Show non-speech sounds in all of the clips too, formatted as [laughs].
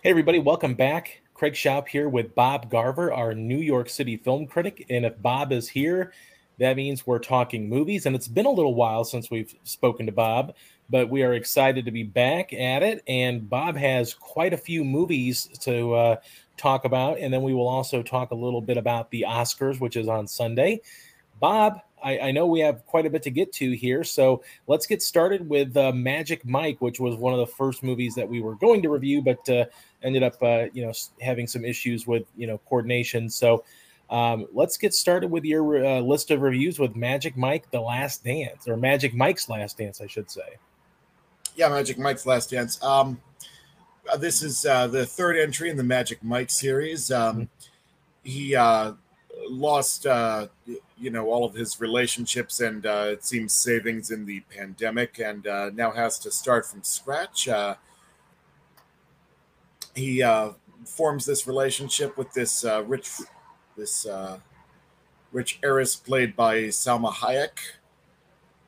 Hey, everybody, welcome back. Chris Pugh here with Bob Garver, our New York City film critic. And if Bob is here, that means we're talking movies. And it's been a little while since we've spoken to Bob, but we are excited to be back at it. And Bob has quite a few movies to uh, talk about. And then we will also talk a little bit about the Oscars, which is on Sunday. Bob, I, I, know we have quite a bit to get to here, so let's get started with uh, Magic Mike, which was one of the first movies that we were going to review, but uh, ended up, uh, you know, having some issues with, you know, coordination. So um, let's get started with your uh, list of reviews with Magic Mike: The Last Dance, or Magic Mike's Last Dance, I should say. Yeah, Magic Mike's Last Dance. Um, uh, this is uh, the third entry in the Magic Mike series. Um, mm-hmm. He lost uh, you know all of his relationships and uh, it seems savings in the pandemic and uh, now has to start from scratch. Uh, he uh, forms this relationship with this uh, rich this rich heiress played by salma hayek.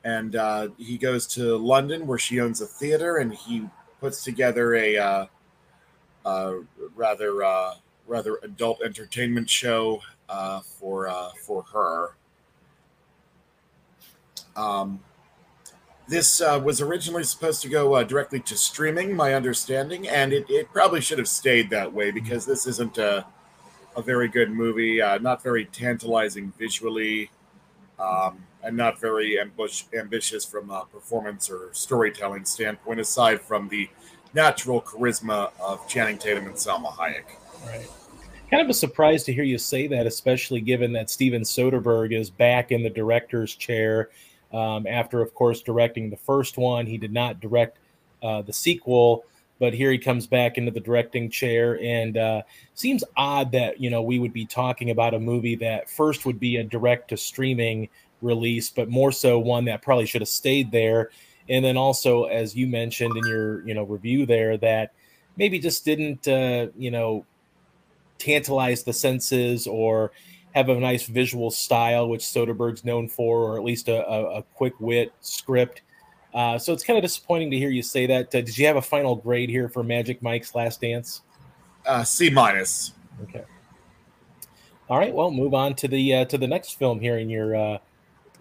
And he goes to london where she owns a theater and he puts together a rather rather adult entertainment show uh, for uh, for her. Um, this uh, was originally supposed to go uh, directly to streaming, my understanding, and it, it probably should have stayed that way because this isn't a, a very good movie, uh, not very tantalizing visually, um, and not very ambush, ambitious from a performance or storytelling standpoint, aside from the natural charisma of Channing Tatum and Salma Hayek. Right kind of a surprise to hear you say that, especially given that Steven Soderbergh is back in the director's chair um, after, of course, directing the first one. He did not direct uh, the sequel, but here he comes back into the directing chair, and uh, seems odd that you know we would be talking about a movie that first would be a direct to streaming release, but more so one that probably should have stayed there. And then also, as you mentioned in your you know review there, that maybe just didn't uh, you know tantalize the senses or have a nice visual style, which Soderbergh's known for, or at least a, a, a quick wit script. Uh, so it's kind of disappointing to hear you say that. Uh, did you have a final grade here for Magic Mike's Last Dance? Uh, C minus. Okay. All right. Well, move on to the uh, to the next film here in your uh,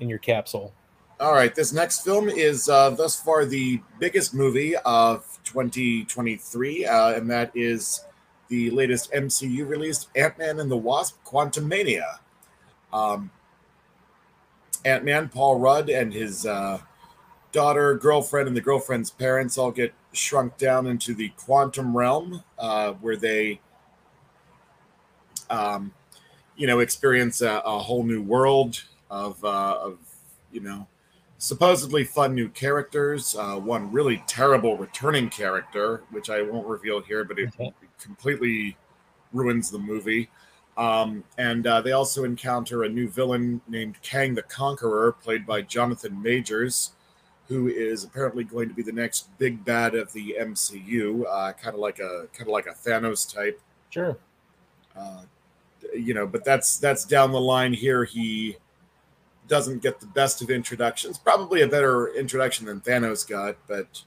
in your capsule. All right. This next film is uh, thus far the biggest movie of 2023, and that is the latest MCU released Ant Man and the Wasp Quantumania. Um, Ant Man, Paul Rudd, and his uh, daughter, girlfriend, and the girlfriend's parents all get shrunk down into the quantum realm uh, where they, um, you know, experience a, a, whole new world of, uh, of, you know, supposedly fun new characters. Uh, one really terrible returning character, which I won't reveal here, but it completely ruins the movie. Um, and uh, they also encounter a new villain named Kang the Conqueror, played by Jonathan Majors, who is apparently going to be the next big bad of the MCU, uh, kind of like a kind of like a Thanos type. Sure. Uh, you know, but that's that's down the line here. He doesn't get the best of introductions. Probably a better introduction than Thanos got, but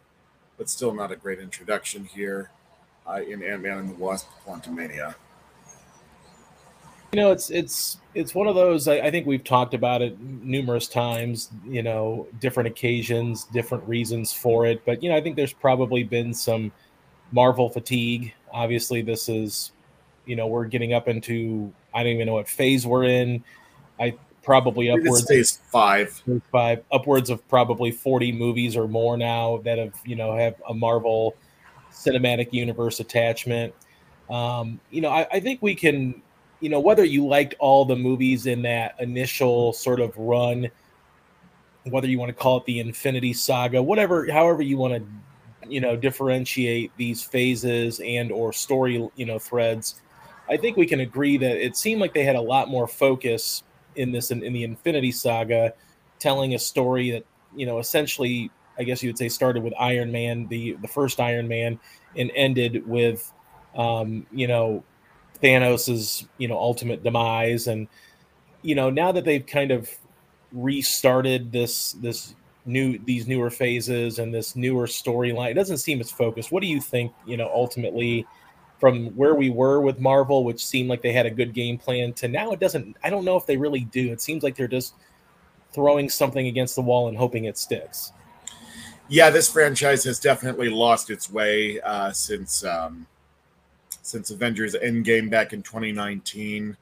but still not a great introduction here uh, in Ant Man and the Wasp: Quantumania. You know, it's it's it's one of those. I, I, think we've talked about it numerous times. You know, different occasions, different reasons for it. But you know, I think there's probably been some Marvel fatigue. Obviously, this is, you know, we're getting up into I don't even know what phase we're in. I probably upwards phase five, five upwards of probably forty movies or more now that have you know have a Marvel cinematic universe attachment. Um, you know, I, I think we can, you know, whether you liked all the movies in that initial sort of run, whether you want to call it the Infinity Saga, whatever, however you want to, you know, differentiate these phases and or story, you know, threads. I think we can agree that it seemed like they had a lot more focus in this in, in the Infinity Saga, telling a story that you know essentially I guess you would say started with Iron Man, the the first Iron Man, and ended with, um, you know, Thanos's you know ultimate demise, and you know now that they've kind of restarted this this new these newer phases and this newer storyline, it doesn't seem as focused. What do you think? You know, ultimately, from where we were with Marvel, which seemed like they had a good game plan, to now it doesn't. I don't know if they really do. It seems like they're just throwing something against the wall and hoping it sticks. Yeah, this franchise has definitely lost its way uh, since um, since Avengers Endgame back in 2019.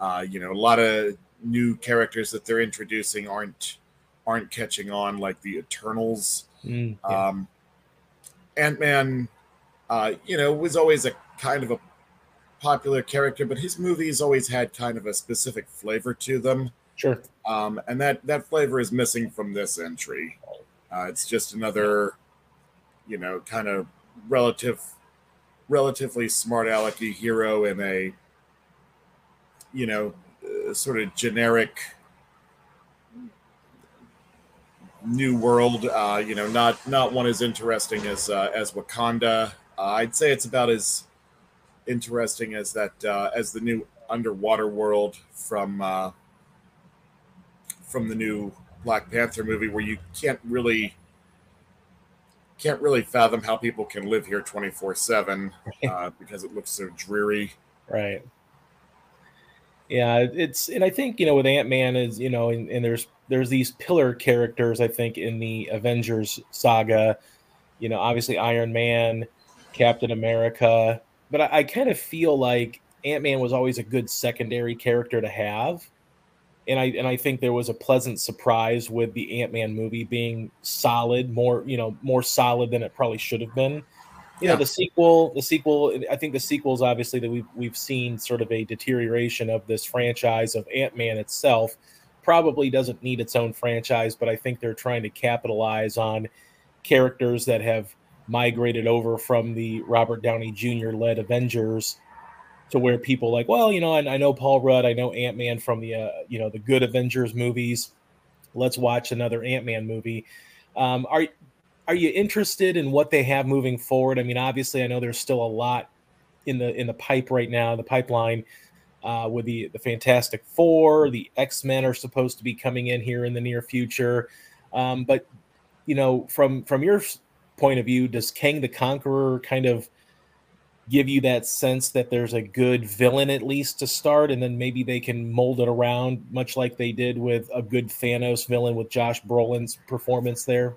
Uh, you know, a lot of new characters that they're introducing aren't aren't catching on, like the Eternals. Mm, yeah. um, Ant Man, uh, you know, was always a kind of a popular character, but his movies always had kind of a specific flavor to them. Sure. Um, and that that flavor is missing from this entry. Uh, it's just another, you know, kind of relative, relatively smart alecky hero in a, you know, uh, sort of generic new world. Uh, you know, not not one as interesting as uh, as Wakanda. Uh, I'd say it's about as interesting as that uh, as the new underwater world from uh, from the new Black Panther movie, where you can't really can't really fathom how people can live here twenty four seven [laughs] uh, because it looks so dreary. Right. Yeah, it's and I think you know with Ant Man is you know and, and there's there's these pillar characters I think in the Avengers saga. You know, obviously Iron Man, Captain America, but I, I kind of feel like Ant Man was always a good secondary character to have, and I and I think there was a pleasant surprise with the Ant Man movie being solid, more you know more solid than it probably should have been. You yeah. know, the sequel, the sequel. I think the sequels, obviously, that we've we've seen sort of a deterioration of this franchise of Ant Man itself. Probably doesn't need its own franchise, but I think they're trying to capitalize on characters that have migrated over from the Robert Downey Jr. led Avengers to where people like, well, you know, I, I know Paul Rudd, I know Ant Man from the uh, you know the good Avengers movies. Let's watch another Ant Man movie. Um, are are you interested in what they have moving forward? I mean, obviously, I know there's still a lot in the in the pipe right now, the pipeline. Uh, with the the Fantastic Four, the X Men are supposed to be coming in here in the near future, um, but you know, from from your point of view, does Kang the Conqueror kind of give you that sense that there's a good villain at least to start, and then maybe they can mold it around, much like they did with a good Thanos villain with Josh Brolin's performance there?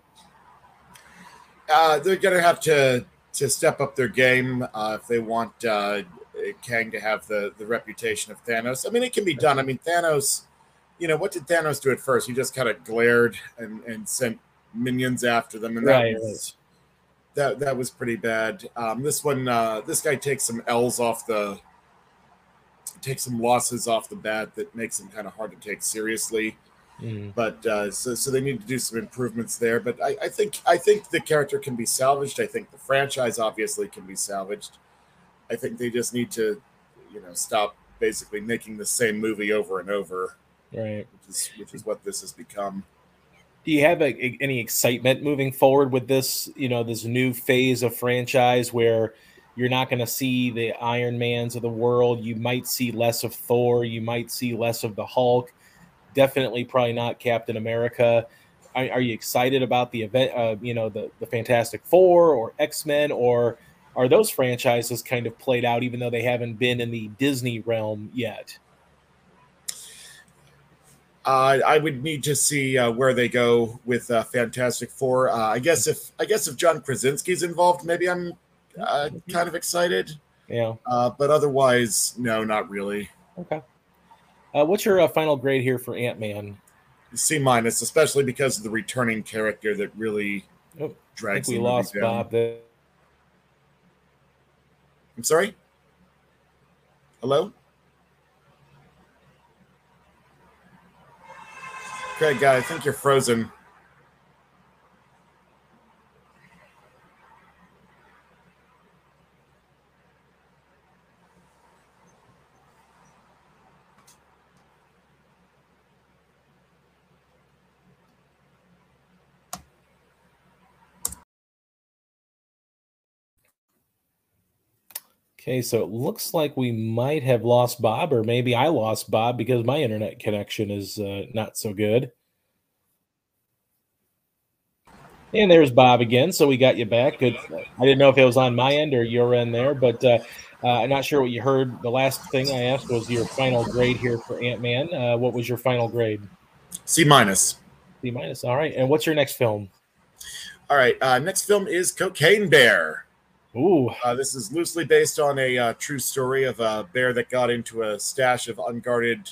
Uh, they're going to have to to step up their game uh, if they want uh, Kang to have the the reputation of Thanos. I mean, it can be done. I mean, Thanos. You know, what did Thanos do at first? He just kind of glared and, and sent minions after them, and that right, was that that was pretty bad. Um, this one, uh, this guy takes some L's off the, takes some losses off the bat that makes him kind of hard to take seriously. Mm. But uh, so so they need to do some improvements there. But I, I think I think the character can be salvaged. I think the franchise obviously can be salvaged. I think they just need to, you know, stop basically making the same movie over and over. Right. Which is which is what this has become do you have a, any excitement moving forward with this you know this new phase of franchise where you're not going to see the iron mans of the world? You might see less of thor. You might see less of the hulk. Definitely probably not captain america. Are, are you excited about the event uh, you know the, the fantastic four or x-men or are those franchises kind of played out even though they haven't been in the disney realm yet uh, I would need to see uh, where they go with uh, Fantastic Four. Uh, I guess if I guess if John Krasinski's involved, maybe I'm uh, kind of excited. Yeah. Uh, but otherwise, no, not really. Okay. what's your final grade here for Ant Man? C minus, especially because of the returning character that really oh, drags. we lost down. Bob. There. I'm sorry. Hello. Okay, guy, I think you're frozen. Okay, so it looks like we might have lost Bob, or maybe I lost Bob because my internet connection is uh, not so good. And there's Bob again. So we got you back. Good. I didn't know if it was on my end or your end there, but uh, uh, I'm not sure what you heard. The last thing I asked was your final grade here for Ant Man. Uh, what was your final grade? C minus. C minus. All right. And what's your next film? All right. Uh, next film is Cocaine Bear. Ooh. Uh, this is loosely based on a uh, true story of a bear that got into a stash of unguarded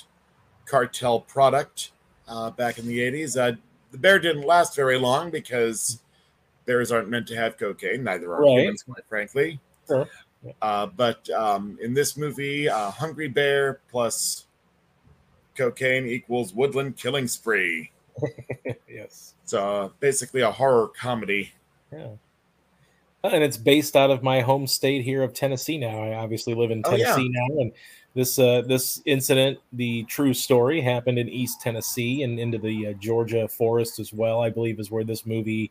cartel product uh, back in the 80s. Uh, the bear didn't last very long because bears aren't meant to have cocaine, neither are Right. humans, quite frankly. Sure. Uh, but um, in this movie, uh, Hungry Bear plus cocaine equals woodland killing spree. [laughs] yes. It's uh, basically a horror comedy. Yeah. And it's based out of my home state here of Tennessee now. I obviously live in Oh, yeah. Tennessee now, and this uh, this incident, the true story, happened in East Tennessee and into the uh, Georgia forest as well. I believe is where this movie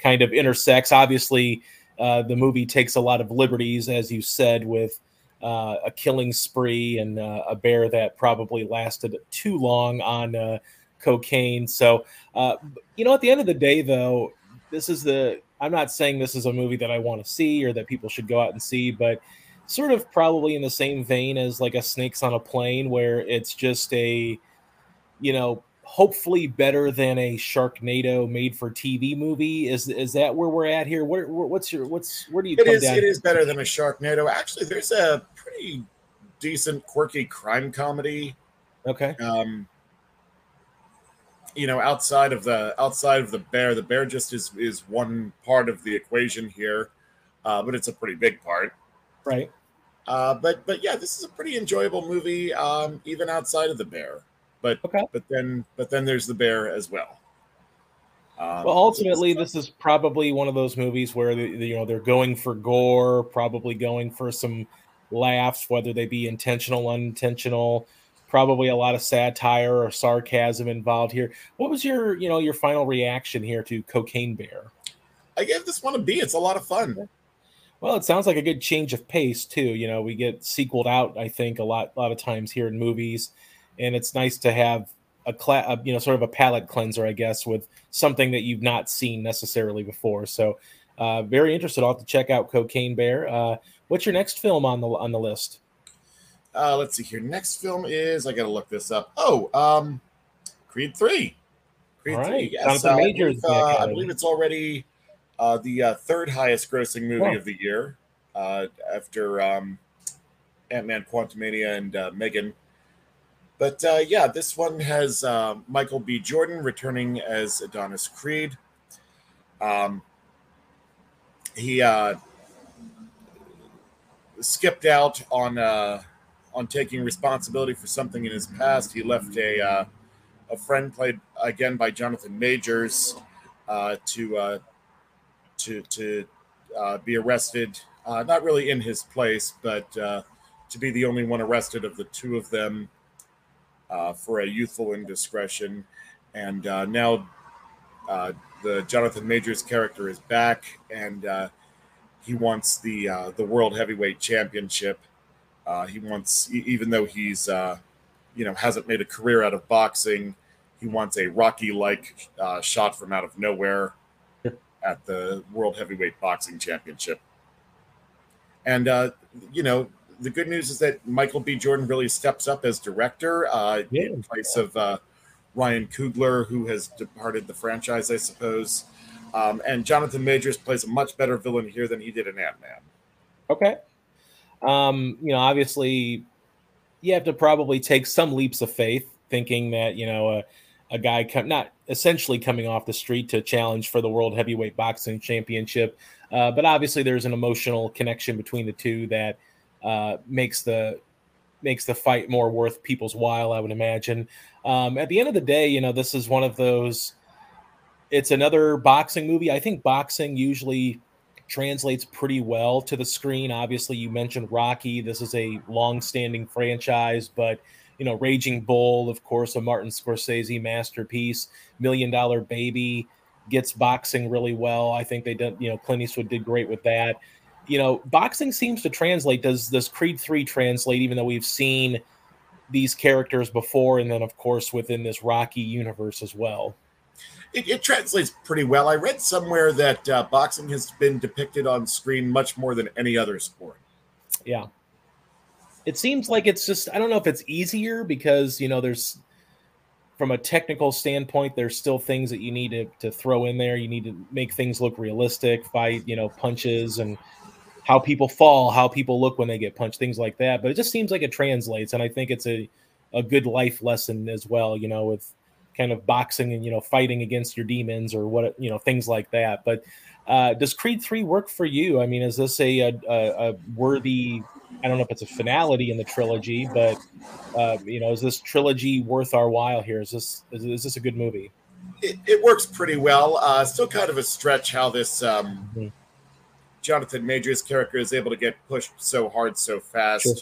kind of intersects. Obviously, uh, the movie takes a lot of liberties, as you said, with uh, a killing spree and uh, a bear that probably lasted too long on uh, cocaine. So, uh, you know, at the end of the day, though, this is the I'm not saying this is a movie that I want to see or that people should go out and see, but sort of probably in the same vein as like a Snakes on a Plane, where it's just a, you know, hopefully better than a Sharknado made for TV movie. Is is that where we're at here? Where what's your what's where do you It is. It is better than a Sharknado. Actually, there's a pretty decent, quirky crime comedy. Okay, Um, you know, outside of the outside of the bear, the bear just is is one part of the equation here, uh, but it's a pretty big part. right. Uh, but but yeah, this is a pretty enjoyable movie, um, even outside of the bear. But Okay. but then but then there's the bear as well. Um, Well, ultimately, this is probably one of those movies where the, the- you know they're going for gore, probably going for some laughs, whether they be intentional, unintentional. Probably a lot of satire or sarcasm involved here. What was your you know your final reaction here to Cocaine Bear? I gave this one a B. It's a lot of fun. Well, it sounds like a good change of pace too. You know, we get sequeled out, I think, a lot, a lot of times here in movies, and it's nice to have a, cla- a you know, sort of a palate cleanser, I guess, with something that you've not seen necessarily before. So, uh, very interested. I'll have to check out Cocaine Bear. Uh, what's your next film on the on the list? Uh, let's see here. Next film is I gotta look this up. Oh, um, Creed three. Creed All right. three. Yes, uh, I, believe, uh, I believe it's already uh, the uh, third highest grossing movie Wow. of the year, uh, after um, Ant Man, Quantumania, and uh, Megan. But uh, yeah, this one has uh, Michael B. Jordan returning as Adonis Creed. Um, he uh, skipped out on uh, on taking responsibility for something in his past. He left a uh, a friend played again by Jonathan Majors uh, to uh, to to uh, be arrested. Uh, not really in his place, but to be the only one arrested of the two of them for a youthful indiscretion. And now the Jonathan Majors character is back, and he wants the the world heavyweight championship. Uh, he wants, even though he's uh, you know hasn't made a career out of boxing, he wants a Rocky like uh, shot from out of nowhere [laughs] at the world heavyweight boxing championship. And uh, you know the good news is that Michael B. Jordan really steps up as director uh, Yeah. in place of uh, Ryan Coogler, who has departed the franchise, I suppose. Um, and Jonathan Majors plays a much better villain here than he did in Ant Man. Okay. Um, you know, obviously, you have to probably take some leaps of faith, thinking that you know a, a guy come not essentially coming off the street to challenge for the world heavyweight boxing championship, uh, but obviously there's an emotional connection between the two that uh, makes the makes the fight more worth people's while. I would imagine. Um, at the end of the day, you know, this is one of those. It's another boxing movie. I think boxing usually translates pretty well to the screen. Obviously, you mentioned Rocky. This is a long-standing franchise, but you know, Raging Bull, of course, a Martin Scorsese masterpiece. Million Dollar Baby gets boxing really well. I think they did. You know, Clint Eastwood did great with that. You know, boxing seems to translate. Does does Creed three translate? Even though we've seen these characters before, and then of course within this Rocky universe as well. It, it, translates pretty well. I read somewhere that uh, boxing has been depicted on screen much more than any other sport. Yeah. It seems like it's just, I don't know if it's easier because, you know, there's, from a technical standpoint, there's still things that you need to, to throw in there. You need to make things look realistic, fight, you know, punches and how people fall, how people look when they get punched, things like that. But it just seems like it translates. And I think it's a, a good life lesson as well, you know, with kind of boxing and you know fighting against your demons or what you know things like that. But uh, does Creed three work for you? I mean, is this a, a, a worthy? I don't know if it's a finality in the trilogy, but uh, you know, is this trilogy worth our while here? Is this is, is this a good movie? It, it works pretty well. Uh, still kind of a stretch how this um, mm-hmm. Jonathan Majors character is able to get pushed so hard so fast. Sure.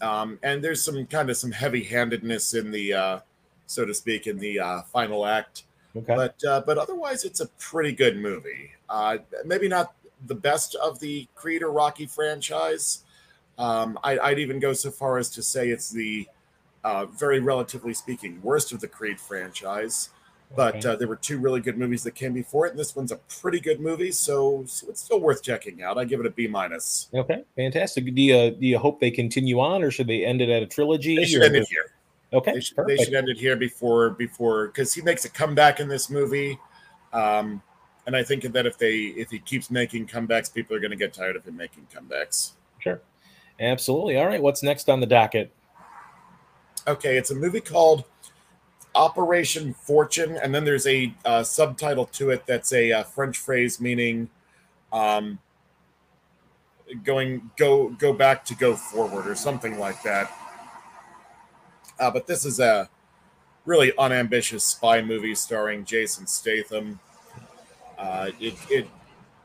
Um, and there's some kind of some heavy handedness in the, uh, so to speak, in the uh, final act. Okay. But uh, but otherwise, it's a pretty good movie. Uh, maybe not the best of the Creed or Rocky franchise. Um, I, would even go so far as to say it's the uh, very relatively speaking worst of the Creed franchise. But uh, there were two really good movies that came before it, and this one's a pretty good movie, so, so it's still worth checking out. I give it a B minus. Okay, fantastic. Do you do you hope they continue on, or should they end it at a trilogy? They should end it here. Okay, they should, they should, end it here before before because he makes a comeback in this movie, um, and I think that if they if he keeps making comebacks, people are going to get tired of him making comebacks. Sure, absolutely. All right, what's next on the docket? Okay, it's a movie called Operation Fortune, and then there's a uh, subtitle to it that's a uh, French phrase meaning um, going go go back to go forward or something like that. Uh, but this is a really unambitious spy movie starring Jason Statham. Uh, it, it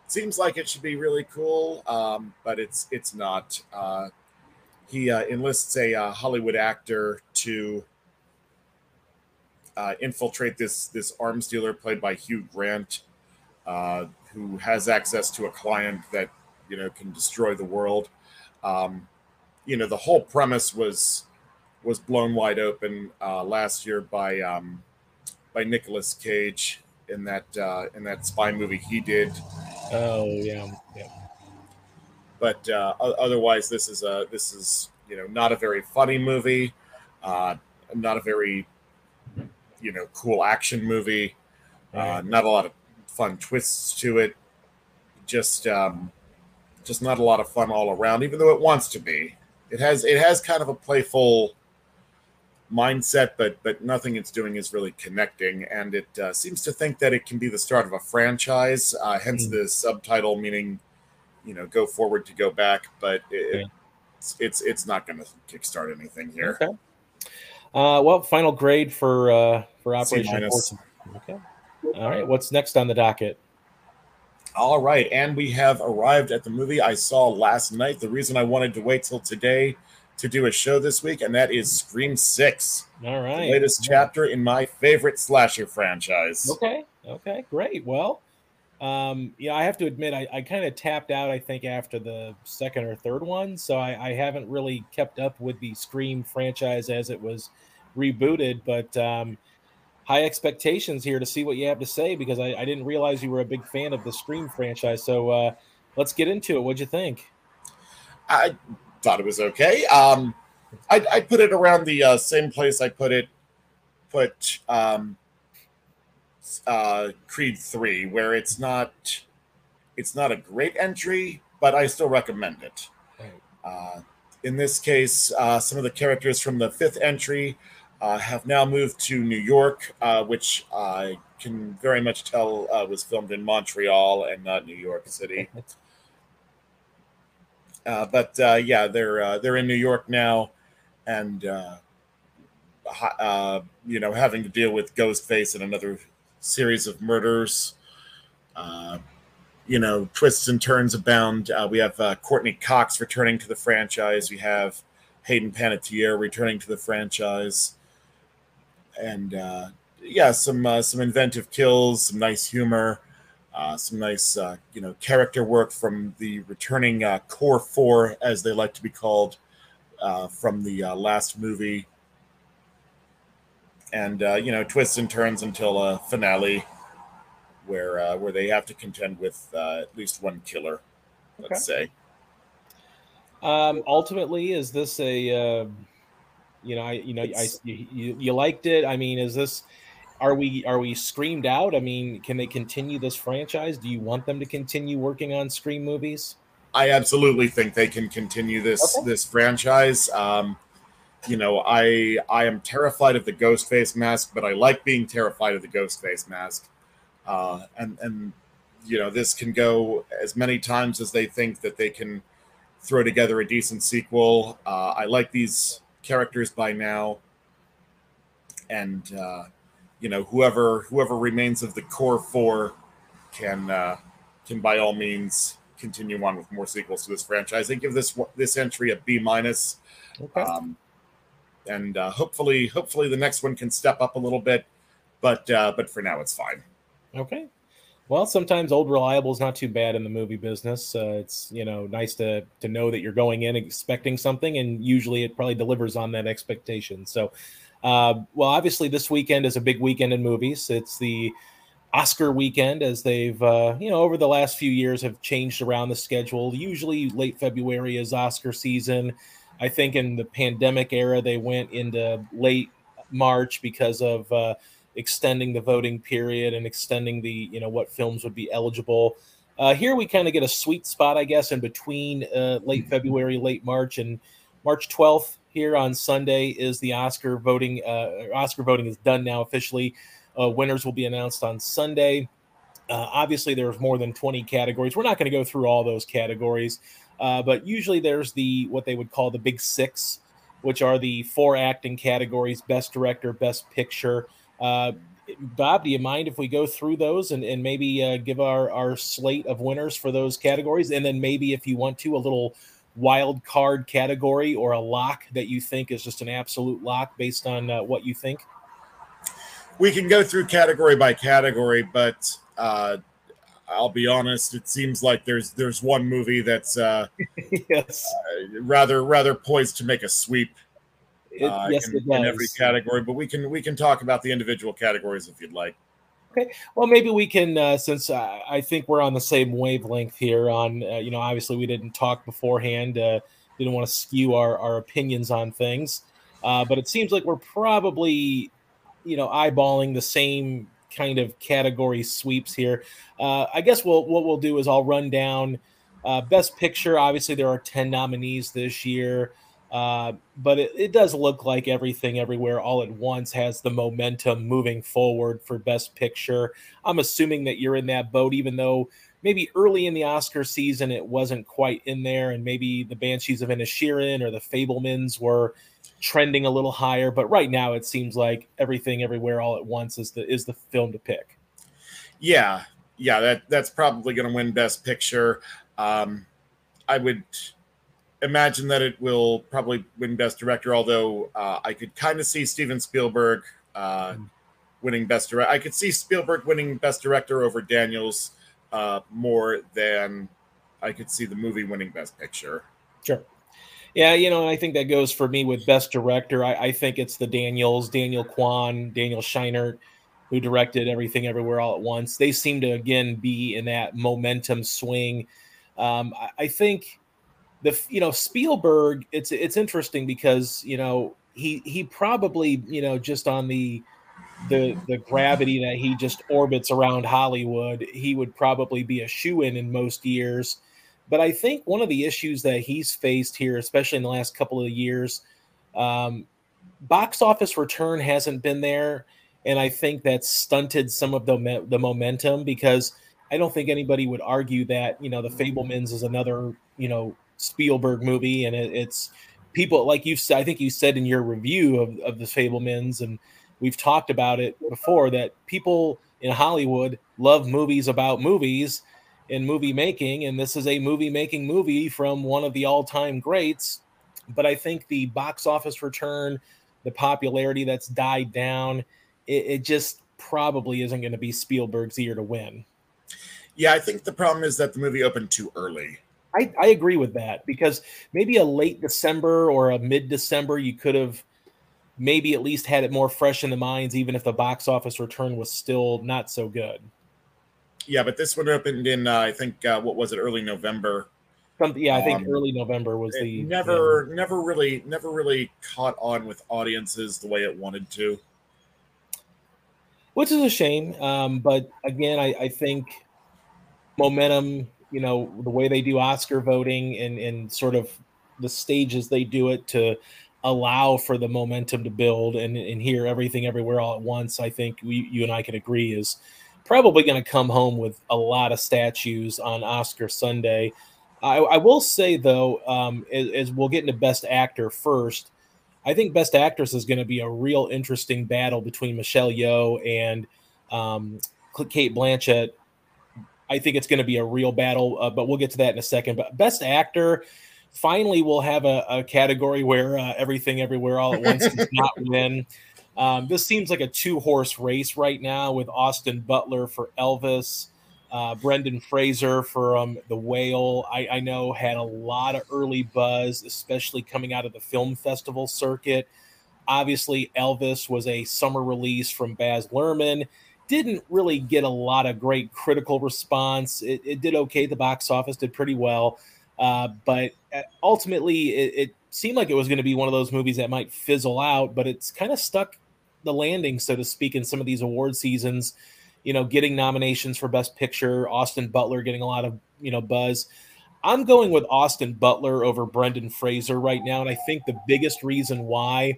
seems like it should be really cool, um, but it's it's not. Uh, he enlists a Hollywood actor to uh, infiltrate this this arms dealer played by Hugh Grant, uh, who has access to a client that you know can destroy the world. Um, you know, the whole premise was was blown wide open uh, last year by um, by Nicolas Cage in that uh, in that spy movie he did. Oh yeah, yeah. But uh, otherwise, this is a this is you know not a very funny movie, uh, not a very you know cool action movie. Uh, not a lot of fun twists to it. Just um, just not a lot of fun all around. Even though it wants to be, it has it has kind of a playful mindset, but but nothing it's doing is really connecting. And it uh, seems to think that it can be the start of a franchise. Uh, hence mm-hmm. the subtitle meaning, you know, go forward to go back. But it, yeah. it's, it's it's not going to kickstart anything here. Okay. Uh, well, final grade for uh, for Operation. Okay. All right. What's next on the docket? All right, and we have arrived at the movie I saw last night. The reason I wanted to wait till today to do a show this week, and that is Scream Six. All right, latest chapter in my favorite slasher franchise. Okay. Okay. Great. Well, um, yeah, I have to admit, I, I kind of tapped out, I think, after the second or third one. So I, I, haven't really kept up with the Scream franchise as it was rebooted. But um, high expectations here to see what you have to say because I, I didn't realize you were a big fan of the Scream franchise. So uh, let's get into it. What'd you think? I thought it was okay. Um, I, I put it around the uh, same place I put it, put. Um, uh, Creed Three, where it's not it's not a great entry, but I still recommend it. Uh, in this case, uh, some of the characters from the fifth entry uh, have now moved to New York, uh, which I can very much tell uh, was filmed in Montreal and not New York City. [laughs] Uh, but uh, yeah, they're uh, they're in New York now, and uh, uh, you know having to deal with Ghostface and another series of murders. Uh, you know, twists and turns abound. Uh, we have uh, Courteney Cox returning to the franchise. We have Hayden Panettiere returning to the franchise, and uh, yeah, some uh, some inventive kills, some nice humor, uh, some nice uh, you know character work from the returning core four, as they like to be called, uh from the last movie and uh, you know twists and turns until a finale where uh, where they have to contend with uh, at least one killer. Let's say. Um, ultimately, is this a uh, you know I you know I you, you liked it? I mean, is this are we are we screamed out? I mean, can they continue this franchise? Do you want them to continue working on Scream movies? I absolutely think they can continue this okay. this franchise. Um, you know, I I am terrified of the ghost face mask, but I like being terrified of the ghost face mask. Uh, and and you know, this can go as many times as they think that they can throw together a decent sequel. Uh, I like these characters by now, and uh, you know whoever whoever remains of the core four can uh, can by all means continue on with more sequels to this franchise. I give this this entry a B minus, okay. um, and uh, hopefully hopefully the next one can step up a little bit, but uh, but for now it's fine. Okay. Well, sometimes old reliable is not too bad in the movie business. Uh, it's you know nice to to know that you're going in expecting something, and usually it probably delivers on that expectation. So, uh, well, obviously, this weekend is a big weekend in movies. It's the Oscar weekend, as they've, uh, you know, over the last few years have changed around the schedule. Usually, late February is Oscar season. I think in the pandemic era, they went into late March because of uh, extending the voting period and extending the, you know, what films would be eligible. Uh, here we kind of get a sweet spot, I guess, in between uh, late February, late March, and March 12th here on Sunday is the Oscar voting. Uh, Oscar voting is done now officially. Uh, winners will be announced on Sunday. Uh, obviously, there's more than 20 categories. We're not going to go through all those categories, uh, but usually there's the what they would call the big six, which are the four acting categories: best director, best picture. Uh, Bob, do you mind if we go through those and, and maybe uh, give our, our slate of winners for those categories? And then maybe if you want to, a little wild card category or a lock that you think is just an absolute lock based on uh, what you think? We can go through category by category, but uh, I'll be honest. It seems like there's there's one movie that's uh, [laughs] yes uh, rather rather poised to make a sweep. It, uh, yes, in, in every category, but we can we can talk about the individual categories if you'd like. Okay. Well, maybe we can, uh, since uh, I think we're on the same wavelength here. On uh, you know, obviously we didn't talk beforehand. Uh, didn't want to skew our our opinions on things, uh, but it seems like we're probably, you know, eyeballing the same kind of category sweeps here. Uh, I guess we'll what we'll do is I'll run down best picture. Obviously, there are ten nominees this year. Uh, but it, it, does look like everything everywhere all at once has the momentum moving forward for best picture. I'm assuming that you're in that boat even though maybe early in the oscar season it wasn't quite in there and maybe the banshees of inisherin or the Fabelmans were trending a little higher. But right now it seems like everything everywhere all at once is the is the film to pick. Yeah. Yeah that that's probably going to win best picture. Um i would imagine that it will probably win Best Director, although uh, I could kind of see Steven Spielberg uh, mm. winning Best Director. I could see Spielberg winning Best Director over Daniels uh, more than I could see the movie winning Best Picture. Sure. Yeah, you know, I think that goes for me with Best Director. I, I think it's the Daniels, Daniel Kwan, Daniel Scheinert, who directed Everything Everywhere All at Once. They seem to, again, be in that momentum swing. Um, I, I think the you know Spielberg, it's it's interesting because you know he he probably you know just on the the the gravity that he just orbits around Hollywood, he would probably be a shoe in in most years. But I think one of the issues that he's faced here, especially in the last couple of years, um, box office return hasn't been there, and I think that's stunted some of the the momentum because I don't think anybody would argue that you know the Fabelmans is another you know Spielberg movie, and it, it's people like you said. I think you said in your review of, of the Fabelmans, and we've talked about it before that people in Hollywood love movies about movies and movie making, and this is a movie making movie from one of the all time greats. But I think the box office return, the popularity that's died down, it, it just probably isn't going to be Spielberg's year to win. Yeah, I think the problem is that the movie opened too early. I, I agree with that because maybe a late December or a mid December, you could have maybe at least had it more fresh in the minds, even if the box office return was still not so good. Yeah, but this one opened in uh, I think uh, what was it, early November. Some, yeah, I think um, early November was the never, yeah. never really, never really caught on with audiences the way it wanted to, which is a shame. Um, but again, I, I think momentum, you know, the way they do Oscar voting and and sort of the stages they do it to allow for the momentum to build and, and hear everything everywhere all at once, I think we, you and I can agree is probably going to come home with a lot of statues on Oscar Sunday. I, I will say though, um, as, as, we'll get into Best Actor first, I think Best Actress is going to be a real interesting battle between Michelle Yeoh and um, Cate Blanchett. I think it's going to be a real battle, uh, but we'll get to that in a second. But Best Actor, finally we'll have a, a category where uh, everything everywhere all at [laughs] once does not win. Um, this seems like a two horse race right now with Austin Butler for Elvis, uh, Brendan Fraser for um, The Whale. I, I, know had a lot of early buzz, especially coming out of the film festival circuit. Obviously, Elvis was a summer release from Baz Luhrmann. Didn't really get a lot of great critical response. It, it did okay. The box office did pretty well. Uh, but uh, ultimately, it, it, seemed like it was going to be one of those movies that might fizzle out, but it's kind of stuck the landing, so to speak, in some of these award seasons. You know, getting nominations for Best Picture, Austin Butler getting a lot of you know buzz. I'm going with Austin Butler over Brendan Fraser right now, and I think the biggest reason why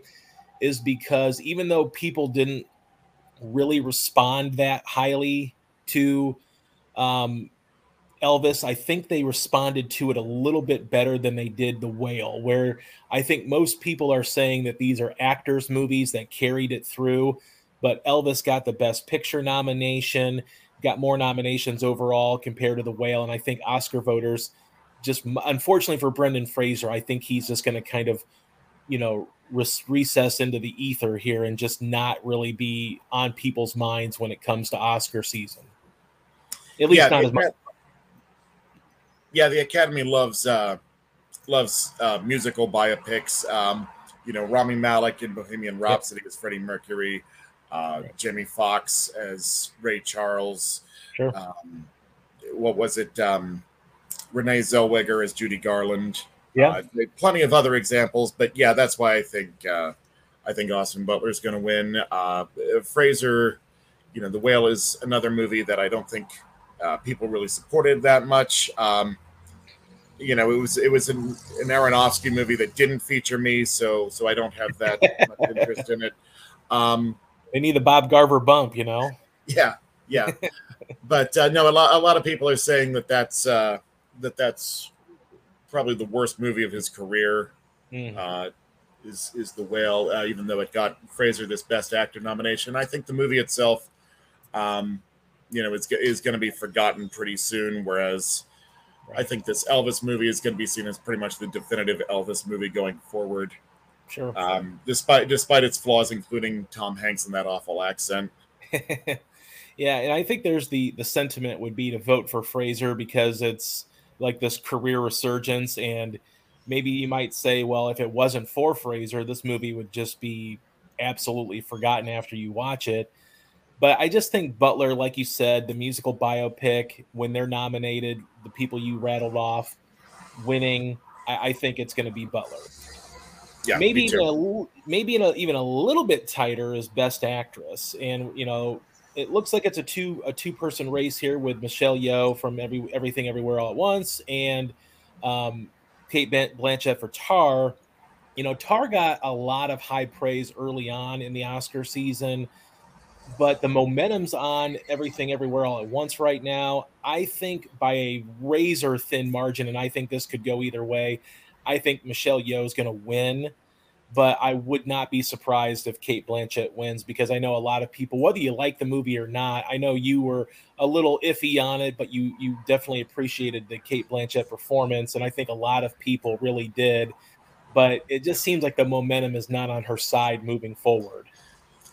is because even though people didn't really respond that highly to um, Elvis, I think they responded to it a little bit better than they did The Whale, where I think most people are saying that these are actors' movies that carried it through. But Elvis got the Best Picture nomination, got more nominations overall compared to The Whale. And I think Oscar voters just, unfortunately for Brendan Fraser, I think he's just going to kind of, you know, recess into the ether here and just not really be on people's minds when it comes to Oscar season. At least yeah, not as much yeah, the Academy loves uh, loves uh, musical biopics. Um, you know, Rami Malek in Bohemian Rhapsody yep. as Freddie Mercury, uh, right. Jamie Foxx as Ray Charles. Sure. Um, what was it? Um, Renee Zellweger as Judy Garland. Yeah, uh, plenty of other examples, but yeah, that's why I think uh, I think Austin Butler is going to win. Uh, Fraser, you know, The Whale is another movie that I don't think uh, people really supported that much. Um, you know, it was it was an, an Aronofsky movie that didn't feature me, so so I don't have that much [laughs] interest in it. Um, they need the Bob Garver bump, you know. Yeah, yeah, [laughs] but uh, no, a lot a lot of people are saying that that's uh, that that's probably the worst movie of his career. Mm-hmm. Uh, is is the whale, uh, even though it got Fraser this Best Actor nomination. I think the movie itself, um, you know, is is going to be forgotten pretty soon. Whereas I think this Elvis movie is going to be seen as pretty much the definitive Elvis movie going forward. Sure. Um, despite despite its flaws, including Tom Hanks and that awful accent. [laughs] yeah, and I think there's the the sentiment would be to vote for Fraser because it's like this career resurgence, and maybe you might say, well, if it wasn't for Fraser, this movie would just be absolutely forgotten after you watch it. But I just think Butler, like you said, the musical biopic, when they're nominated, the people you rattled off winning, I, I think it's going to be Butler. Yeah, maybe even a, maybe a, even a little bit tighter as Best Actress, and you know it looks like it's a two a two person race here with Michelle Yeoh from every everything everywhere all at once and um, Cate Blanchett for Tar. You know, Tar got a lot of high praise early on in the Oscar season but the momentum's on everything everywhere all at once right now. I think by a razor thin margin, and I think this could go either way. I think Michelle Yeoh is going to win, but I would not be surprised if Cate Blanchett wins because I know a lot of people, whether you like the movie or not, I know you were a little iffy on it, but you you definitely appreciated the Cate Blanchett performance, and I think a lot of people really did. But it just seems like the momentum is not on her side moving forward.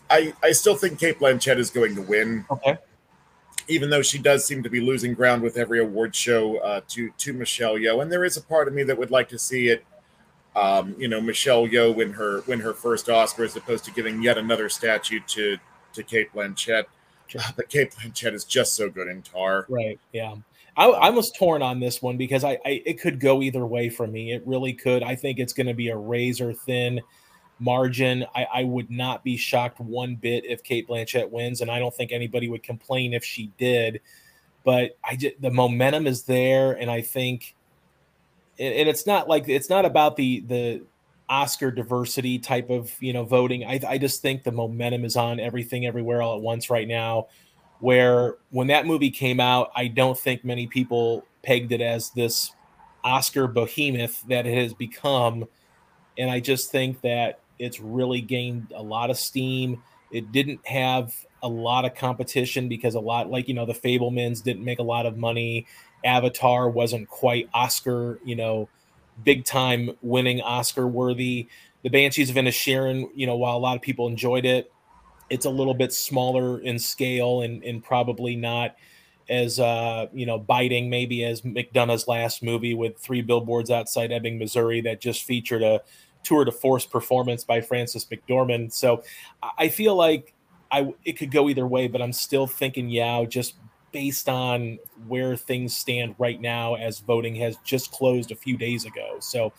I, I still think Cate Blanchett is going to win. Okay. Even though she does seem to be losing ground with every award show uh, to to Michelle Yeoh, and there is a part of me that would like to see it um, you know, Michelle Yeoh win her win her first Oscar as opposed to giving yet another statue to to Cate Blanchett. But Cate Blanchett is just so good in Tar. Right. Yeah. I, I, was torn on this one because I, I, it could go either way for me. It really could. I think it's going to be a razor thin margin. I, I, would not be shocked one bit if Cate Blanchett wins, and I don't think anybody would complain if she did. But I just, the momentum is there, and I think, and it's not like it's not about the the Oscar diversity type of you know voting. I, I just think the momentum is on everything everywhere all at once right now. Where when that movie came out, I don't think many people pegged it as this Oscar behemoth that it has become. And I just think that it's really gained a lot of steam. It didn't have a lot of competition because a lot, like, you know, the Fabelmans didn't make a lot of money. Avatar wasn't quite Oscar, you know, big time winning Oscar worthy. The Banshees of Inisherin, you know, while a lot of people enjoyed it, it's a little bit smaller in scale and, and probably not as uh, you know biting maybe as McDonagh's last movie with three billboards outside Ebbing, Missouri that just featured a tour de force performance by Frances McDormand. So I feel like I it could go either way, but I'm still thinking yeah, just based on where things stand right now as voting has just closed a few days ago. So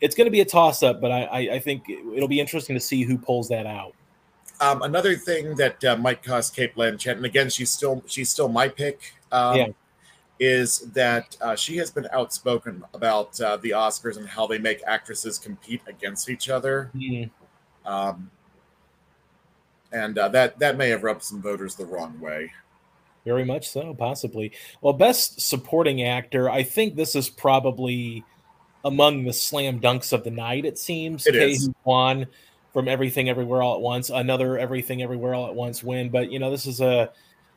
it's going to be a toss up, but I, I, think it'll be interesting to see who pulls that out. Um, another thing that uh, might cost Cate Blanchett, and again, she's still she's still my pick. Um, yeah. Is that uh, she has been outspoken about uh, the Oscars and how they make actresses compete against each other, mm. um, and uh, that that may have rubbed some voters the wrong way. Very much so, possibly. Well, best supporting actor, I think this is probably among the slam dunks of the night. It seems. It Ke Huy from Everything Everywhere All at Once, another Everything Everywhere All at Once win. But you know, this is a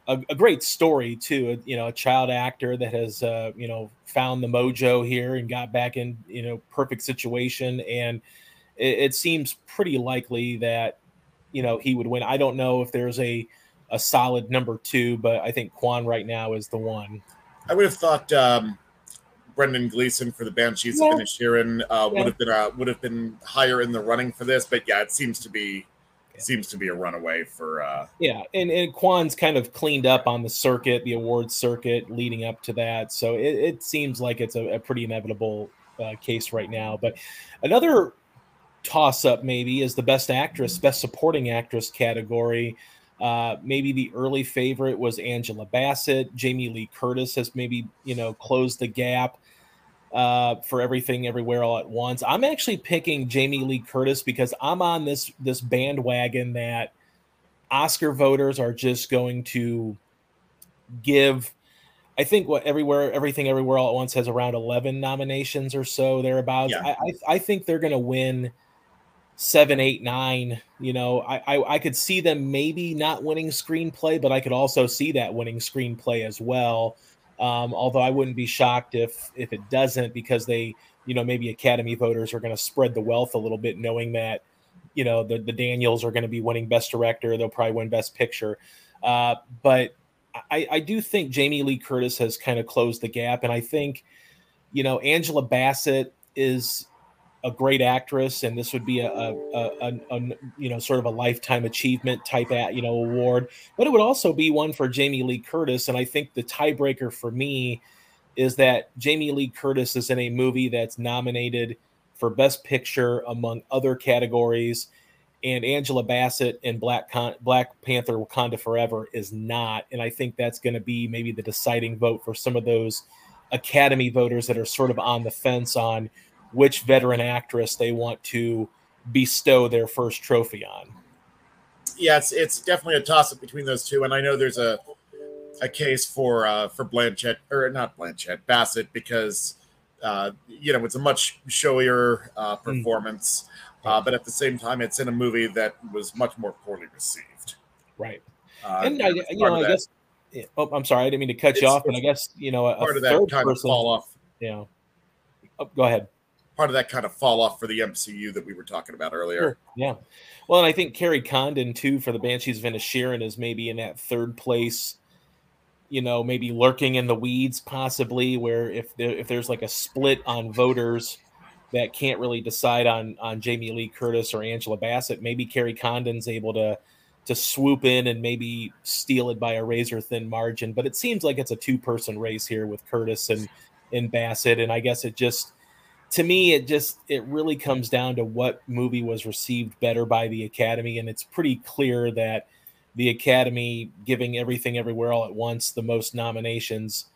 a, a great story too. You know, a child actor that has uh, you know found the mojo here and got back in you know perfect situation, and it, it seems pretty likely that you know he would win. I don't know if there's a a solid number two, but I think Quan right now is the one. I would have thought um, Brendan Gleeson for the Banshees yeah. of Inisherin uh, yeah. would have been uh, would have been higher in the running for this, but yeah, it seems to be yeah. seems to be a runaway for. Uh, yeah, and and Quan's kind of cleaned up on the circuit, the awards circuit leading up to that, so it, it seems like it's a, a pretty inevitable uh, case right now. But another toss up maybe is the best actress, best supporting actress category. Uh, maybe the early favorite was Angela Bassett. Jamie Lee Curtis has maybe you know closed the gap uh, for everything everywhere all at once. I'm actually picking Jamie Lee Curtis because I'm on this this bandwagon that Oscar voters are just going to give. I think what everywhere everything everywhere all at once has around 11 nominations or so thereabouts. Yeah. I, I I think they're going to win seven, eight, nine. You know, I, I, I could see them maybe not winning screenplay, but I could also see that winning screenplay as well. Um, although I wouldn't be shocked if if it doesn't, because they, you know, maybe Academy voters are going to spread the wealth a little bit, knowing that, you know, the the Daniels are going to be winning Best Director, they'll probably win Best Picture. Uh, but I, I do think Jamie Lee Curtis has kind of closed the gap, and I think, you know, Angela Bassett is a great actress, and this would be a, a, a, a, you know sort of a lifetime achievement type at you know award. But it would also be one for Jamie Lee Curtis, and I think the tiebreaker for me is that Jamie Lee Curtis is in a movie that's nominated for Best Picture among other categories, and Angela Bassett in Black Con- Black Panther: Wakanda Forever is not, and I think that's going to be maybe the deciding vote for some of those Academy voters that are sort of on the fence on which veteran actress they want to bestow their first trophy on. Yeah, it's it's definitely a toss up between those two, and I know there's a a case for uh, for Blanchett or not Blanchett Bassett because uh, you know it's a much showier uh, hmm. performance, mm. but at the same time it's in a movie that was much more poorly received. Right, uh, and I, you know I that, guess. Oh, I'm sorry, I didn't mean to cut you off, but I guess you know a, part of that kind person, of fall off. Yeah, you know, oh, go ahead part of that kind of fall off for the MCU that we were talking about earlier. Sure. Yeah. Well, and I think Kerry Condon too for the Banshees of Inisherin is maybe in that third place. You know, maybe lurking in the weeds, possibly. Where if there, if there's like a split on voters, that can't really decide on on Jamie Lee Curtis or Angela Bassett. Maybe Kerry Condon's able to to swoop in and maybe steal it by a razor thin margin. But it seems like it's a two person race here with Curtis and and Bassett, and I guess it just to me it just it really comes down to what movie was received better by the Academy, and it's pretty clear that the Academy giving everything everywhere all at once the most nominations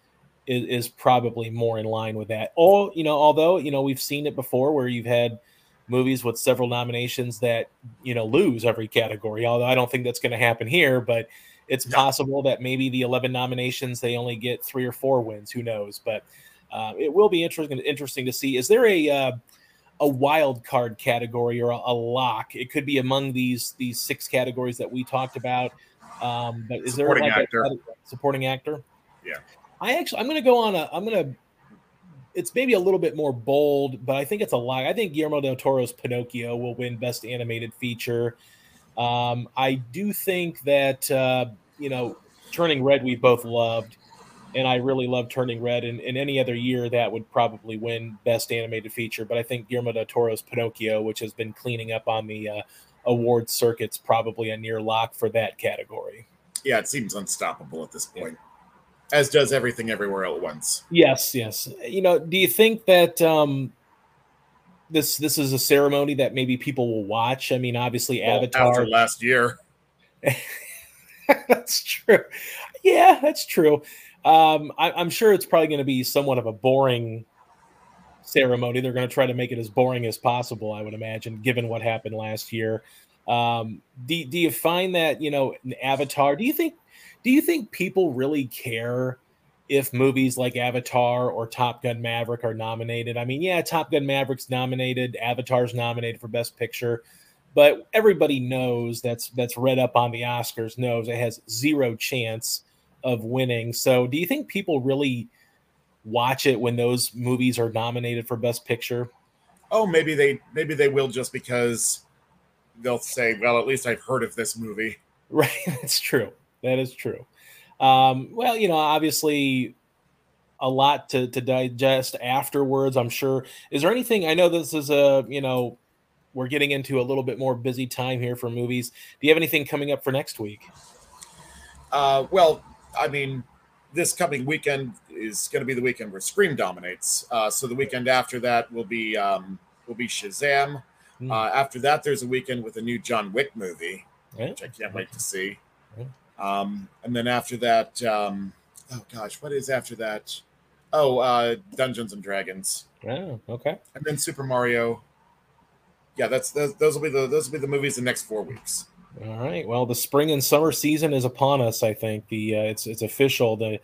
is, is probably more in line with that. All you know, although you know we've seen it before where you've had movies with several nominations that you know lose every category. Although I don't think that's going to happen here, but it's possible that maybe the 11 nominations they only get three or four wins. Who knows? But uh, it will be interesting interesting to see. Is there a uh, a wild card category or a, a, lock? It could be among these these six categories that we talked about. Um, but is supporting there like actor. a supporting actor? Yeah. I actually I'm going to go on a I'm going to it's maybe a little bit more bold, but I think it's a lie. I think Guillermo del Toro's Pinocchio will win Best Animated Feature. Um, I do think that uh, you know Turning Red we both loved, and I really love Turning Red. And in any other year, that would probably win Best Animated Feature. But I think Guillermo del Toro's Pinocchio, which has been cleaning up on the uh, award circuits, probably a near lock for that category. Yeah, it seems unstoppable at this point. Yeah as does everything everywhere at once. Yes, yes. You know, do you think that um this this is a ceremony that maybe people will watch? I mean, obviously well, Avatar after last year. [laughs] that's true. Yeah, that's true. Um, I, I'm sure it's probably going to be somewhat of a boring ceremony. They're going to try to make it as boring as possible, I would imagine, given what happened last year. Um, do, do you find that you know Avatar? Do you think do you think people really care if movies like Avatar or Top Gun Maverick are nominated? I mean, yeah, Top Gun Maverick's nominated, Avatar's nominated for Best Picture, but everybody knows that's that's read up on the Oscars knows it has zero chance of winning. So, do you think people really watch it when those movies are nominated for Best Picture? Oh, maybe they maybe they will just because they'll say, "Well, at least I've heard of this movie." [laughs] Right, that's true. That is true. Um, well, you know, obviously a lot to, to digest afterwards, I'm sure. Is there anything I know this is a, you know, we're getting into a little bit more busy time here for movies. Do you have anything coming up for next week? Uh, well, I mean, this coming weekend is going to be the weekend where Scream dominates. Uh, so the weekend after that will be um, will be Shazam. Mm. Uh, after that, there's a weekend with a new John Wick movie, yeah. which I can't wait to see. Yeah. Um, and then after that, um, oh gosh, what is after that? Oh, uh, Dungeons and Dragons. Oh, okay. And then Super Mario. Yeah, that's those, those will be the those will be the movies the next four weeks. All right. Well, the spring and summer season is upon us. I think the uh, it's it's official. The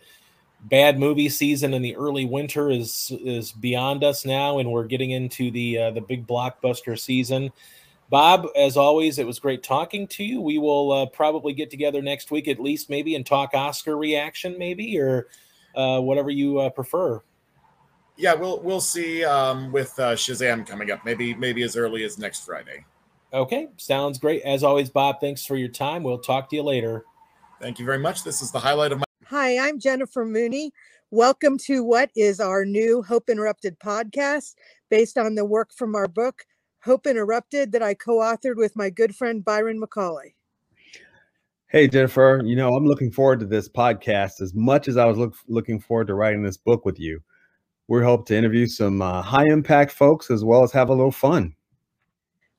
bad movie season in the early winter is is beyond us now, and we're getting into the uh, the big blockbuster season. Bob, as always, it was great talking to you. We will uh, probably get together next week at least, maybe, and talk Oscar reaction, maybe, or uh, whatever you uh, prefer. Yeah, we'll we'll see um, with uh, Shazam coming up, maybe maybe as early as next Friday. Okay, sounds great. As always, Bob, thanks for your time. We'll talk to you later. Thank you very much. This is the highlight of my. Hi, I'm Jennifer Mooney. Welcome to what is our new Hope Interrupted podcast based on the work from our book Hope Interrupted that I co authored with my good friend Byron McCauley. Hey, Jennifer, you know, I'm looking forward to this podcast as much as I was look, looking forward to writing this book with you. We hope to interview some uh, high impact folks as well as have a little fun.